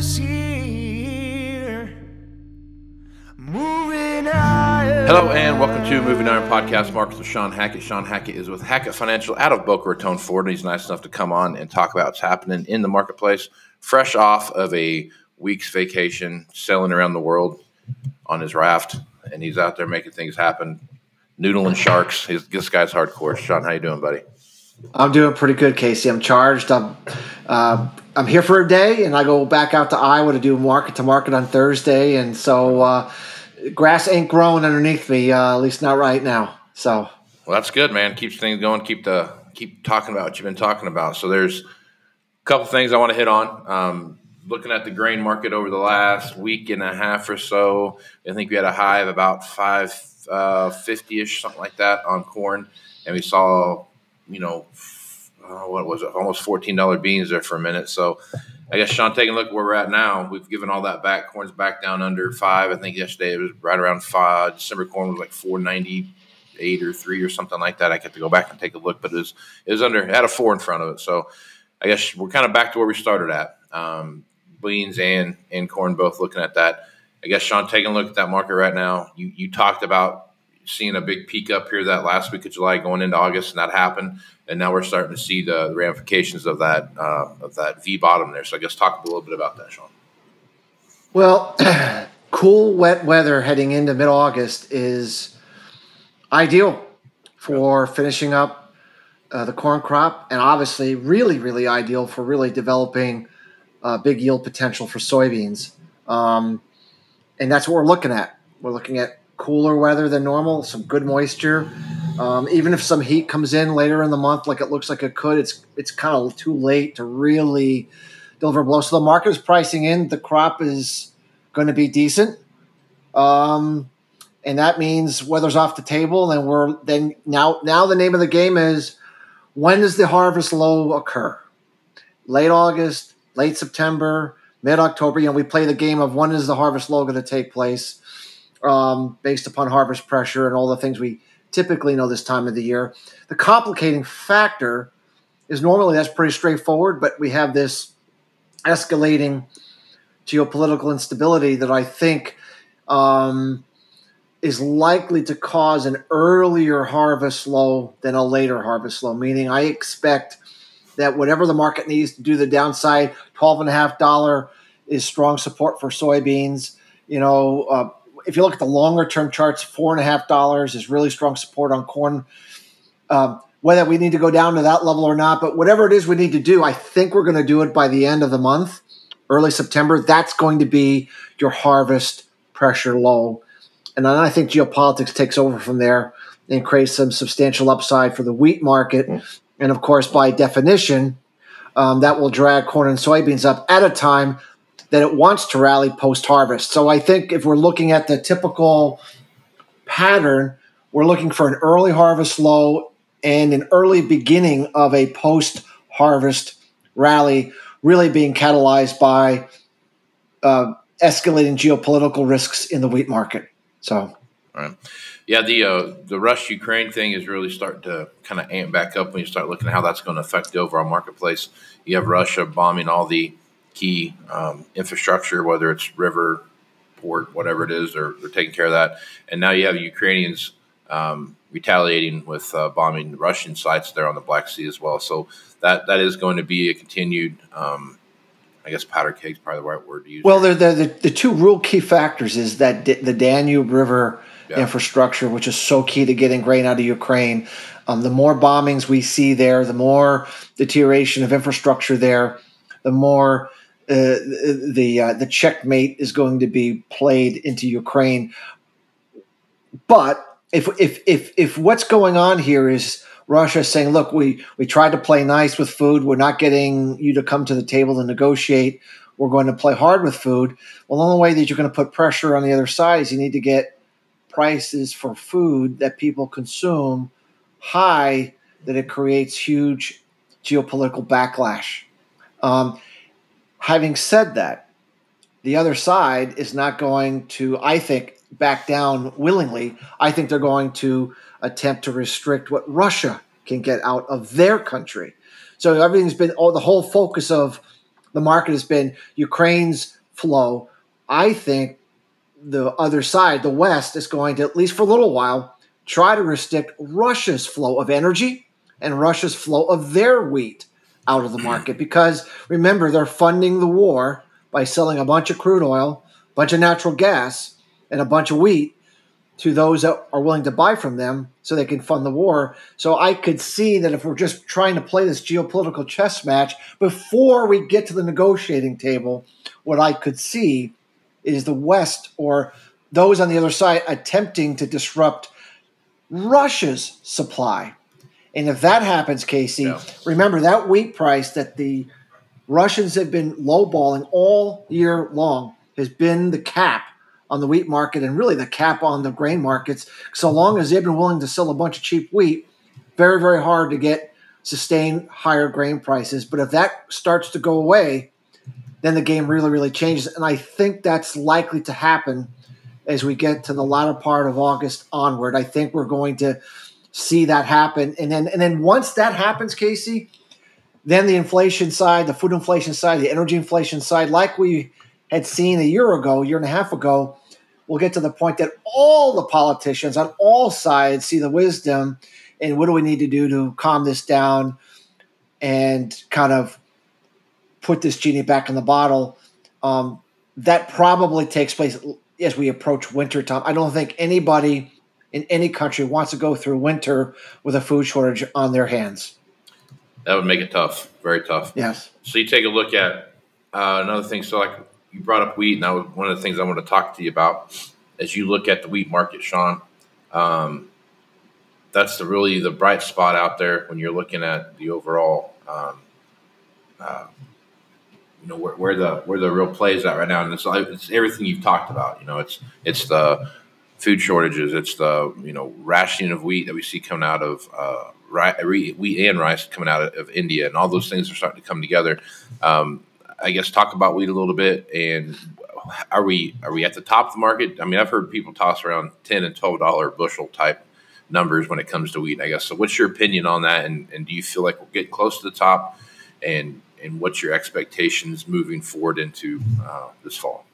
find here. Moving higher. Hello and welcome to Moving Iron Podcast. Markets with Shawn Hackett. Shawn Hackett is with Hackett Financial out of Boca Raton, Florida. He's nice enough to come on and talk about what's happening in the marketplace, fresh off of a week's vacation, sailing around the world on his raft, and he's out there making things happen, noodling sharks. He's, this guy's hardcore. Shawn, how you doing, buddy? I'm doing pretty good, Casey. I'm charged. I'm uh, I'm here for a day, and I go back out to Iowa to do market to market on Thursday, and so uh, grass ain't growing underneath me, uh, at least not right now. So Well, that's good, man. Keeps things going. Keep the keep talking about what you've been talking about. So there's a couple things I want to hit on. Um, looking at the grain market over the last week and a half or so, I think we had a high of about five fifty ish, something like that, on corn, and we saw, you know, uh, what was it, almost fourteen dollar beans there for a minute. So. I guess Shawn, taking a look where we're at now, we've given all that back. Corn's back down under five. I think yesterday it was right around five. December corn was like four ninety eight or three or something like that. I get to go back and take a look, but it was it was under it had a four in front of it. So I guess we're kind of back to where we started at. Um, beans and and corn both looking at that. I guess Shawn, taking a look at that market right now. You you talked about seeing a big peak up here that last week of July going into August, and that happened. And now we're starting to see the ramifications of that uh, of that V bottom there. So I guess talk a little bit about that, Shawn. Well, cool, wet weather heading into mid August is ideal for finishing up uh, the corn crop, and obviously, really, really ideal for really developing uh, big yield potential for soybeans. Um, and that's what we're looking at. We're looking at cooler weather than normal, some good moisture. Um, even if some heat comes in later in the month, like it looks like it could, it's it's kind of too late to really deliver a blow. So the market is pricing in the crop is going to be decent, um, and that means weather's off the table. And we're then now now the name of the game is when does the harvest low occur? Late August, late September, mid October. You know, we play the game of when is the harvest low going to take place, um, based upon harvest pressure and all the things we typically know this time of the year. The complicating factor is normally that's pretty straightforward, but we have this escalating geopolitical instability that I think um, is likely to cause an earlier harvest low than a later harvest low. Meaning, I expect that whatever the market needs to do the downside, twelve and a half dollar is strong support for soybeans. You know, uh, if you look at the longer term charts, four and a half dollars is really strong support on corn. Um, whether we need to go down to that level or not, but whatever it is we need to do, I think we're going to do it by the end of the month, early September. That's going to be your harvest pressure low. And then I think geopolitics takes over from there and creates some substantial upside for the wheat market. And of course, by definition, um, that will drag corn and soybeans up at a time that it wants to rally post harvest. So I think if we're looking at the typical pattern, we're looking for an early harvest low and an early beginning of a post harvest rally, really being catalyzed by uh, escalating geopolitical risks in the wheat market. So, right. Yeah, the uh, the Russia Ukraine thing is really starting to kind of amp back up when you start looking at how that's going to affect the overall marketplace. You have Russia bombing all the key um, infrastructure, whether it's river, port, whatever it is, they're, they're taking care of that. And now you have Ukrainians um, retaliating with uh, bombing Russian sites there on the Black Sea as well. So that that is going to be a continued, um, I guess, powder keg is probably the right word to use. well, the, the, the, two real key factors is that the Danube River Yeah. infrastructure, which is so key to getting grain out of Ukraine. Um, the more bombings we see there, the more deterioration of infrastructure there, the more uh, the uh, the checkmate is going to be played into Ukraine. But if if if if what's going on here is Russia saying, "Look, we we tried to play nice with food. We're not getting you to come to the table to negotiate. We're going to play hard with food." Well, the only way that you're going to put pressure on the other side is you need to get prices for food that people consume high, that it creates huge geopolitical backlash. Um, having said that, the other side is not going to, I think, back down willingly. I think they're going to attempt to restrict what Russia can get out of their country. So everything's been, oh, the whole focus of the market has been Ukraine's flow. I think the other side, the West, is going to, at least for a little while, try to restrict Russia's flow of energy and Russia's flow of their wheat out of the market. Because remember, they're funding the war by selling a bunch of crude oil, a bunch of natural gas, and a bunch of wheat to those that are willing to buy from them so they can fund the war. So I could see that if we're just trying to play this geopolitical chess match before we get to the negotiating table, what I could see is the West or those on the other side attempting to disrupt Russia's supply. And if that happens, Casey, Yeah. remember that wheat price that the Russians have been lowballing all year long has been the cap on the wheat market and really the cap on the grain markets. So long as they've been willing to sell a bunch of cheap wheat, very, very hard to get sustained higher grain prices. But if that starts to go away, then the game really, really changes. And I think that's likely to happen as we get to the latter part of August onward. I think we're going to see that happen. And then and then once that happens, Casey, then the inflation side, the food inflation side, the energy inflation side, like we had seen a year ago, year and a half ago, we'll get to the point that all the politicians on all sides see the wisdom and what do we need to do to calm this down and kind of put this genie back in the bottle. Um, that probably takes place as we approach winter time. I don't think anybody in any country wants to go through winter with a food shortage on their hands. that would make it tough, very tough. Yes. So you take a look at uh, another thing. So like you brought up wheat, and that was one of the things I want to talk to you about. As you look at the wheat market, Shawn, um, that's the really the bright spot out there when you're looking at the overall, um, uh, you know, where, where the where the real play is at right now, and it's it's everything you've talked about. You know, it's it's the food shortages, it's the you know rationing of wheat that we see coming out of. Uh, ri- wheat and rice coming out of, India, and all those things are starting to come together. Um, I guess talk about wheat a little bit, and are we are we at the top of the market? I mean, I've heard people toss around ten and twelve dollar bushel type numbers when it comes to wheat. I guess so. What's your opinion on that? And, and do you feel like we're getting close to the top? And and what's your expectations moving forward into uh, this fall?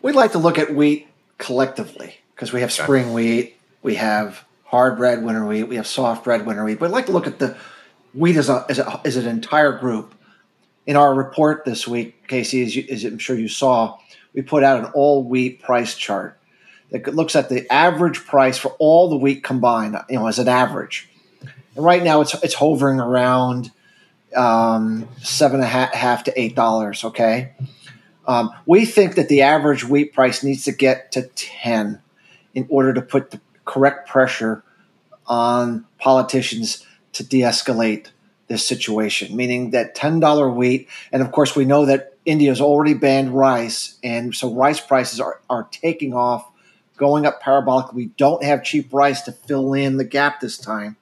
We'd like to look at wheat collectively because we have Okay. spring wheat, we have hard red winter wheat, we have soft red winter wheat. But we'd like to look at the wheat as, a, as, a, as an entire group. In our report this week, Casey, as, you, as I'm sure you saw, we put out an all wheat price chart that looks at the average price for all the wheat combined, you know, as an average. And right now, it's it's hovering around um, seven and a half, half to eight dollars. Okay, um, we think that the average wheat price needs to get to ten in order to put the correct pressure on politicians to de-escalate this situation. Meaning that ten dollar wheat, and of course we know that India has already banned rice, and so rice prices are are taking off, going up parabolically. We don't have cheap rice to fill in the gap this time.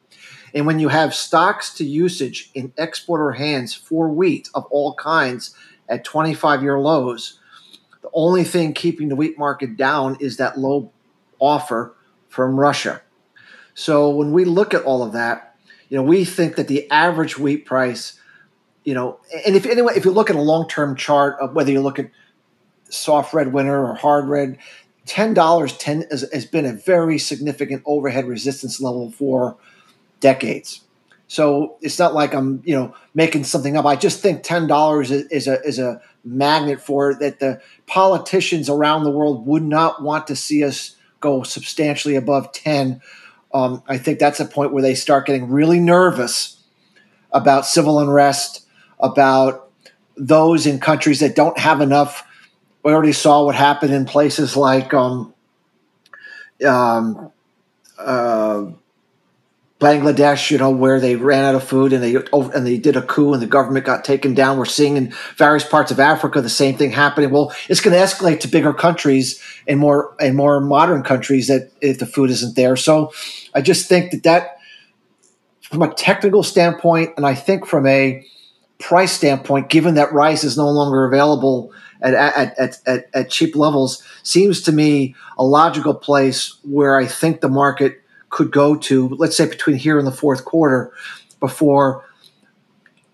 And when you have stocks to usage in exporter hands for wheat of all kinds at 25 year lows, the only thing keeping the wheat market down is that low offer from Russia. So when we look at all of that, you know, we think that the average wheat price, you know, and if anyway, if you look at a long term chart of whether you look at soft red winter or hard red, ten dollars ten has, has been a very significant overhead resistance level for decades. So it's not like I'm, you know, making something up. I just think ten dollars is, is a is a magnet for that the politicians around the world would not want to see us go substantially above ten. Um, I think that's a point where they start getting really nervous about civil unrest, about those in countries that don't have enough. We already saw what happened in places like um, um, uh, Bangladesh, you know, where they ran out of food and they oh, and they did a coup and the government got taken down. We're seeing in various parts of Africa the same thing happening. Well, it's going to escalate to bigger countries and more and more modern countries that if the food isn't there. So, I just think that that, from a technical standpoint, and I think from a price standpoint, given that rice is no longer available at at, at, at, at cheap levels, seems to me a logical place where I think the market could go to, let's say between here and the fourth quarter, before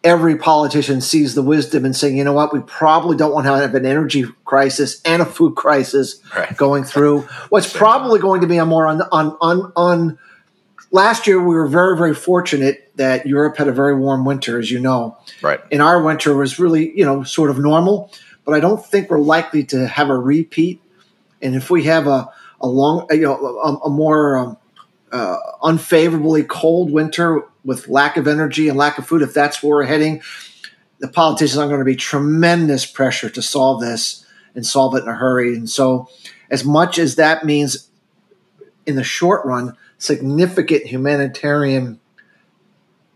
every politician sees the wisdom and saying, you know what, we probably don't want to have an energy crisis and a food crisis Right. going through. What's probably going to be a more on on on on. Last year, we were very, very fortunate that Europe had a very warm winter, as you know Right. and our winter was really you know sort of normal but i don't think we're likely to have a repeat and if we have a, a long you know a, a more um, uh, unfavorably cold winter with lack of energy and lack of food if that's where we're heading the politicians are going to be tremendous pressure to solve this and solve it in a hurry. And so as much as that means in the short run significant humanitarian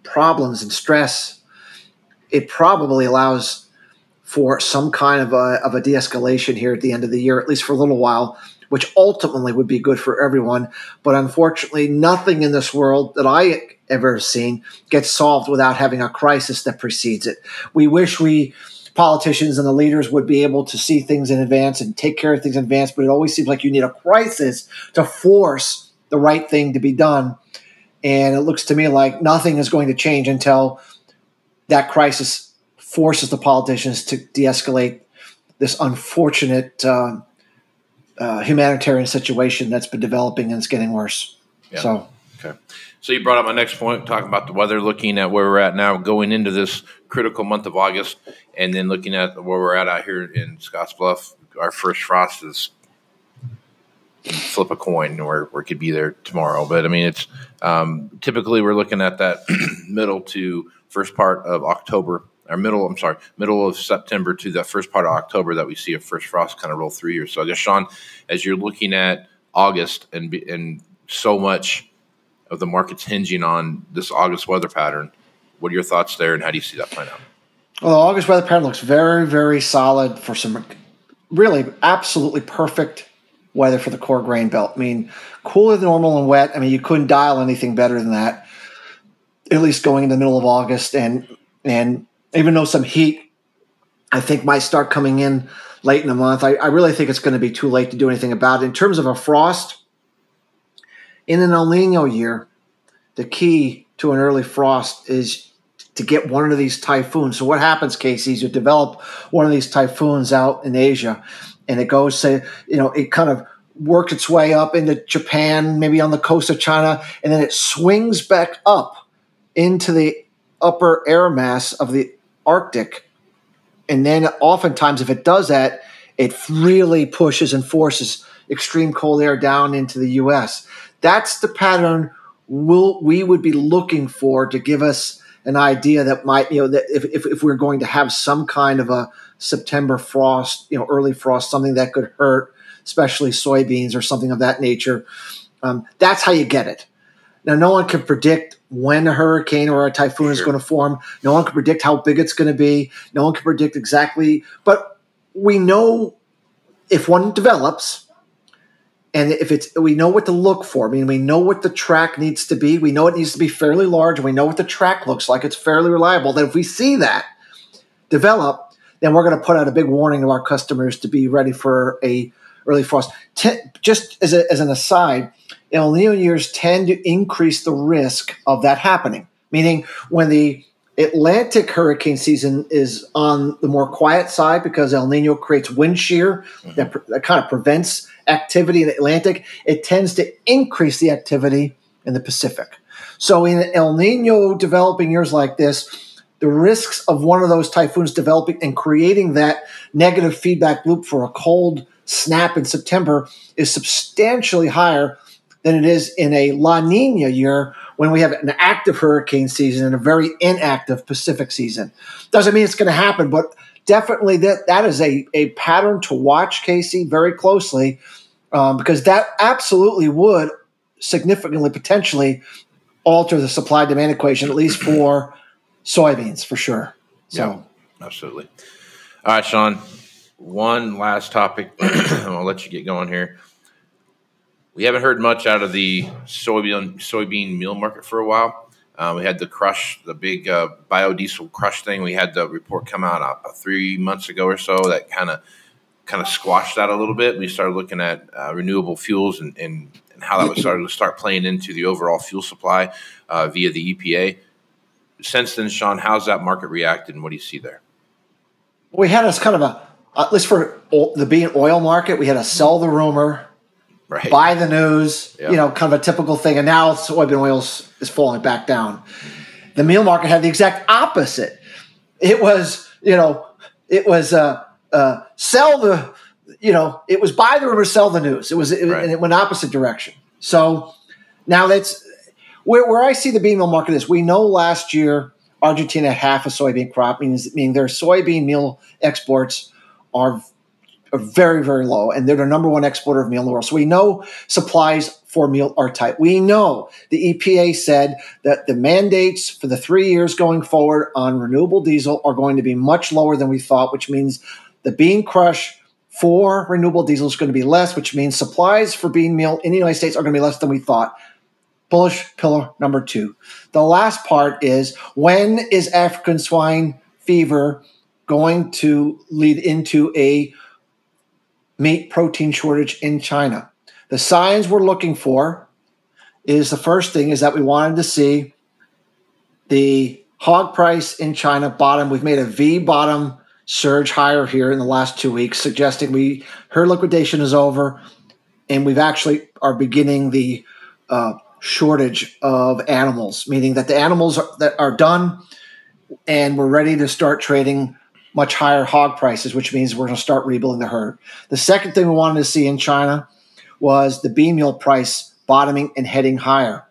problems and stress it probably allows for some kind of a, of a de-escalation here at the end of the year, at least for a little while, which ultimately would be good for everyone. But unfortunately, nothing in this world that I ever have seen gets solved without having a crisis that precedes it. We wish we politicians and the leaders would be able to see things in advance and take care of things in advance, but it always seems like you need a crisis to force the right thing to be done. And it looks to me like nothing is going to change until that crisis forces the politicians to de-escalate this unfortunate uh, uh, humanitarian situation that's been developing and it's getting worse. Yeah. So Okay. So you brought up my next point, talking about the weather, looking at where we're at now, going into this critical month of August, and then looking at where we're at out here in Scottsbluff. Our first frost is flip a coin, or, or it could be there tomorrow. But I mean, it's um, typically we're looking at that middle to first part of October, or middle. I'm sorry, middle of September to that first part of October that we see a first frost kind of roll through here. So I guess Shawn, as you're looking at August and and so much of the market's hinging on this August weather pattern. What are your thoughts there, and how do you see that playing out? Well, the August weather pattern looks very, very solid for some really absolutely perfect weather for the core grain belt. I mean, cooler than normal and wet. I mean, you couldn't dial anything better than that. At least going in the middle of August, and and even though some heat, I think might start coming in late in the month. I, I really think it's going to be too late to do anything about it. In terms of a frost, in an El Nino year, the key to an early frost is to get one of these typhoons. So what happens, Casey, is you develop one of these typhoons out in Asia, and it goes say, you know, it kind of works its way up into Japan, maybe on the coast of China, and then it swings back up into the upper air mass of the Arctic. And then oftentimes, if it does that, it really pushes and forces extreme cold air down into the US. That's the pattern we'll, we would be looking for to give us an idea that might, you know, that if, if, if we're going to have some kind of a September frost, you know, early frost, something that could hurt, especially soybeans or something of that nature. Um, that's how you get it. Now, no one can predict when a hurricane or a typhoon is going to form. No one can predict how big it's going to be. No one can predict exactly, but we know if one develops, and if it's we know what to look for. I mean, we know what the track needs to be. We know it needs to be fairly large. We know what the track looks like. It's fairly reliable. Then if we see that develop, then we're going to put out a big warning to our customers to be ready for a early frost. T- just as, a, as an aside, El Nino years tend to increase the risk of that happening. Meaning, when the Atlantic hurricane season is on the more quiet side because El Nino creates wind shear mm-hmm. that, that kind of prevents activity in the Atlantic. It tends to increase the activity in the Pacific. So in El Nino developing years like this, the risks of one of those typhoons developing and creating that negative feedback loop for a cold snap in September is substantially higher than it is in a La Nina year when we have an active hurricane season and a very inactive Pacific season. Doesn't mean it's going to happen, but definitely that that is a, a pattern to watch, Casey, very closely, um, because that absolutely would significantly, potentially alter the supply demand equation, at least for soybeans, for sure. So, yeah, absolutely. All right, Shawn. One last topic. I'll let you get going here. We haven't heard much out of the soybean soybean meal market for a while. Uh, we had the crush, the big uh, biodiesel crush thing. We had the report come out uh, three months ago or so that kind of kind of squashed that a little bit. We started looking at uh, renewable fuels and, and, and, how that was starting to start playing into the overall fuel supply uh, via the EPA. Since then, Shawn, how's that market reacted, and what do you see there? We had us kind of a, at least for the bean oil market, we had to sell the rumor right. buy the news, yep. you know, kind of a typical thing. And now soybean oils is falling back down. The meal market had the exact opposite. It was, you know, it was uh, uh, sell the, you know, it was buy the rumor, sell the news. It was, it, right. and it went opposite direction. So now that's where, where I see the bean meal market is. We know last year Argentina had half a soybean crop, means meaning their soybean meal exports are are very, very low, and they're the number one exporter of meal in the world. So we know supplies for meal are tight. We know the EPA said that the mandates for the three years going forward on renewable diesel are going to be much lower than we thought, which means the bean crush for renewable diesel is going to be less, which means supplies for bean meal in the United States are going to be less than we thought. Bullish pillar number two. The last part is when is African swine fever going to lead into a meat protein shortage in China. The signs we're looking for is the first thing is that we wanted to see the hog price in China bottom. We've made a V bottom surge higher here in the last two weeks, suggesting we herd liquidation is over, and we've actually are beginning the uh, shortage of animals, meaning that the animals are, that are done, and we're ready to start trading much higher hog prices, which means we're going to start rebuilding the herd. The second thing we wanted to see in China was the bean meal price bottoming and heading higher.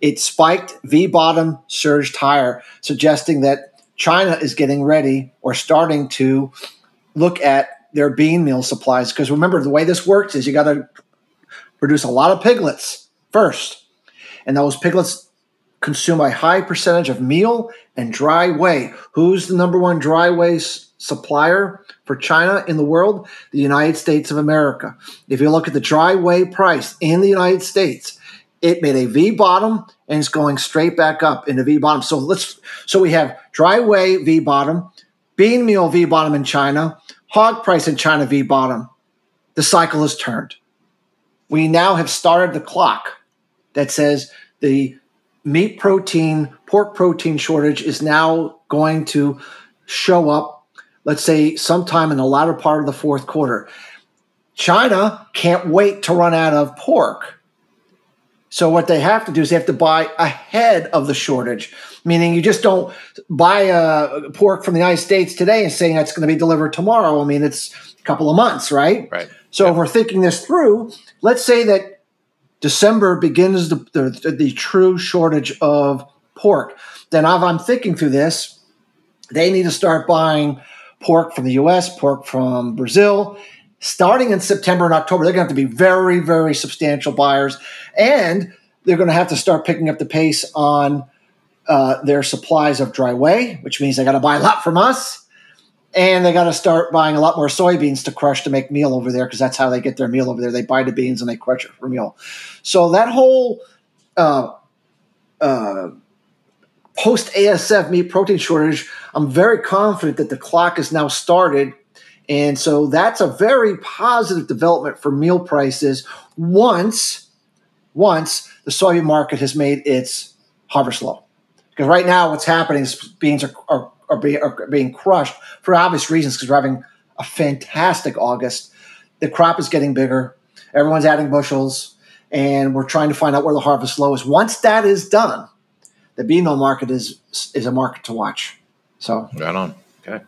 It spiked, V bottom, surged higher, suggesting that China is getting ready or starting to look at their bean meal supplies. Because remember, the way this works is you got to produce a lot of piglets first. And those piglets consume a high percentage of meal and dry whey. Who's the number one dry whey supplier for China in the world? The United States of America. If you look at the dry whey price in the United States, it made a V bottom and it's going straight back up into V bottom. So let's so we have dry whey V bottom, bean meal V bottom in China, hog price in China V bottom. The cycle has turned. We now have started the clock that says the meat protein, pork protein shortage is now going to show up, let's say, sometime in the latter part of the fourth quarter. China can't wait to run out of pork. So what they have to do is they have to buy ahead of the shortage, meaning you just don't buy a pork from the United States today and saying that's going to be delivered tomorrow. I mean, it's a couple of months, right? Right. So if we're thinking this through, let's say that December begins the, the, the true shortage of pork. Then if I'm thinking through this, they need to start buying pork from the US, pork from Brazil. Starting in September and October, they're going to have to be very, very substantial buyers. And they're going to have to start picking up the pace on uh, their supplies of dry whey, which means they got to buy a lot from us. And they got to start buying a lot more soybeans to crush to make meal over there because that's how they get their meal over there. They buy the beans and they crush it for meal. So that whole uh, uh, post ASF meat protein shortage, I'm very confident that the clock is now started. And so that's a very positive development for meal prices once once the soybean market has made its harvest low. Because right now, what's happening is beans are, are, are, be, are being crushed for obvious reasons because we're having a fantastic August. The crop is getting bigger, everyone's adding bushels, and we're trying to find out where the harvest low is. Once that is done, the bean meal market is is a market to watch. So Right on. Okay.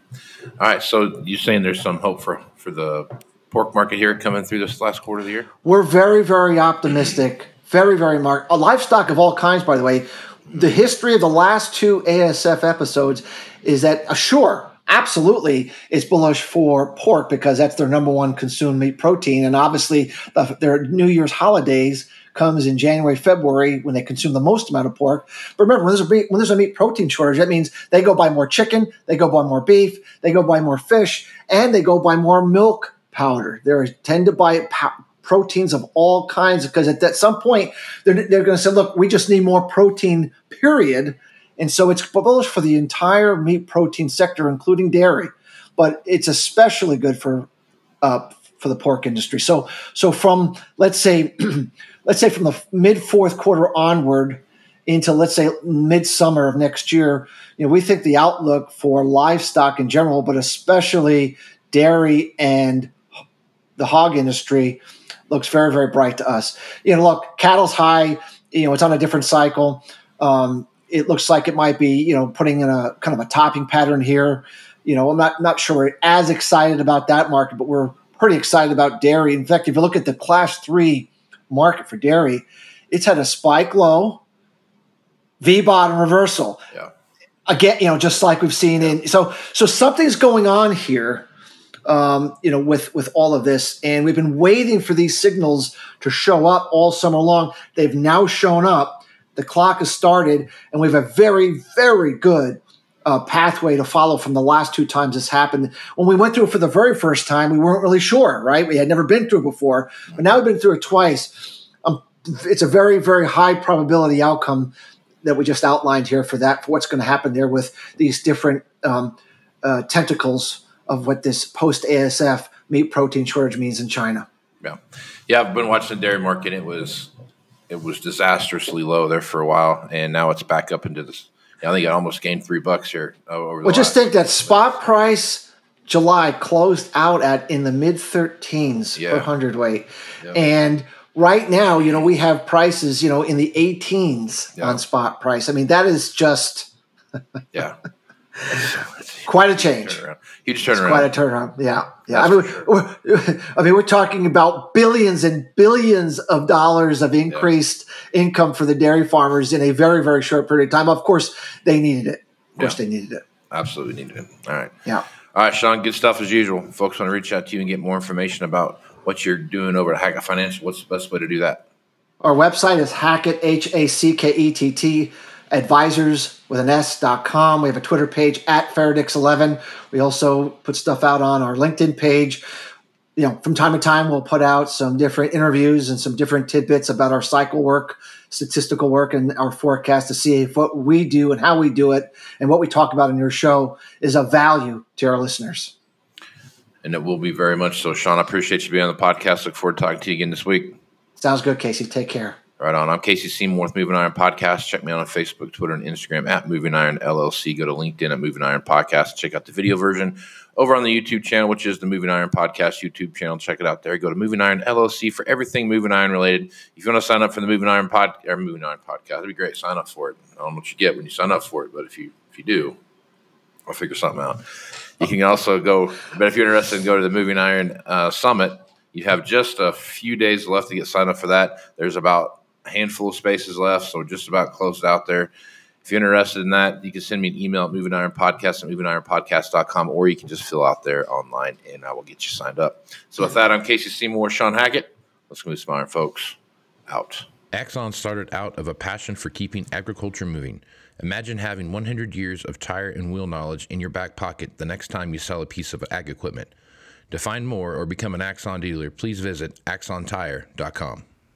All right. So you're saying there's some hope for for the pork market here coming through this last quarter of the year? we're very, very optimistic. Very, very mark. A livestock of all kinds, by the way. The history of the last two ASF episodes is that, uh, sure, absolutely, it's bullish for pork because that's their number one consumed meat protein, and obviously the, their New Year's holidays comes in January, February when they consume the most amount of pork. But remember, when there's a meat, when there's a meat protein shortage, that means they go buy more chicken, they go buy more beef, they go buy more fish, and they go buy more milk powder. They tend to buy pow- proteins of all kinds because at some point they're, they're going to say, look, we just need more protein, period. And so it's bullish for the entire meat protein sector, including dairy, but it's especially good for uh, for the pork industry. So so from let's say let's say from the mid fourth quarter onward into let's say midsummer of next year, you know, we think the outlook for livestock in general, but especially dairy and the hog industry looks very, very bright to us. You know, look, cattle's high. You know, it's on a different cycle. Um, it looks like it might be, you know, putting in a kind of a topping pattern here. You know, I'm not not sure we're as excited about that market, but we're pretty excited about dairy. In fact, if you look at the class three market for dairy, it's had a spike low, V bottom reversal Yeah. again, you know, just like we've seen in so so something's going on here, um, you know, with with all of this, and we've been waiting for these signals to show up all summer long. They've now shown up. The clock has started, and we have a very very good uh, pathway to follow from the last two times this happened. When we went through it for the very first time, we weren't really sure, right? We had never been through it before, but now we've been through it twice. Um, it's a very very high probability outcome that we just outlined here for that for what's going to happen there with these different um, uh, tentacles of what this post ASF meat protein shortage means in China. Yeah. Yeah. I've been watching the dairy market. It was it was disastrously low there for a while, and now it's back up into this. I think I almost gained three bucks here uh, over the Well, just think that spot price July closed out at in the mid 13s Yeah. per hundredweight, Yeah. and right now, you know, we have prices, you know, in the 18s Yeah. on spot price. I mean, that is just Yeah. Quite a change. Turnaround. Huge It's quite a turnaround. Yeah, yeah. I mean, for we're, I mean, we're talking about billions and billions of dollars of increased income for the dairy farmers in a very, very short period of time. Of course, they needed it. Of course, Yeah. they needed it. Absolutely needed it. All right. Yeah. All right, Shawn, good stuff as usual. Folks want to reach out to you and get more information about what you're doing over at Hackett Financial. What's the best way to do that? Our website is Hackett, H A C K E T T, advisors with an S dot com. We have a Twitter page at Faradix11. We also put stuff out on our LinkedIn page. You know, from time to time, we'll put out some different interviews and some different tidbits about our cycle work, statistical work, and our forecast to see if what we do and how we do it and what we talk about in your show is of value to our listeners. And it will be very much so. Shawn, I appreciate you being on the podcast. Look forward to talking to you again this week. Sounds good, Casey. Take care. Right on. I'm Casey Seymour with Moving Iron Podcast. Check me out on Facebook, Twitter, and Instagram at Moving Iron LLC. Go to LinkedIn at Moving Iron Podcast. Check out the video version over on the YouTube channel, which is the Moving Iron Podcast YouTube channel. Check it out there. Go to Moving Iron LLC for everything Moving Iron related. If you want to sign up for the Moving Iron Pod or Moving Iron Podcast, it'd be great. Sign up for it. I don't know what you get when you sign up for it, but if you if you do, I'll figure something out. You can also go, but if you're interested, go to the Moving Iron uh, Summit. You have just a few days left to get signed up for that. There's about a handful of spaces left, so just about closed out there. If you're interested in that, you can send me an email at moving iron podcast at movingironpodcast.com, or you can just fill out there online and I will get you signed up. So with that, I'm Casey Seymour, Shawn Hackett. Let's move some iron folks out. Axon started out of a passion for keeping agriculture moving. Imagine having 100 years of tire and wheel knowledge in your back pocket the next time you sell a piece of ag equipment. To find more or become an Axon dealer, please visit axontire.com.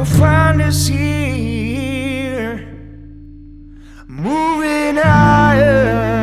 will find us here, moving higher.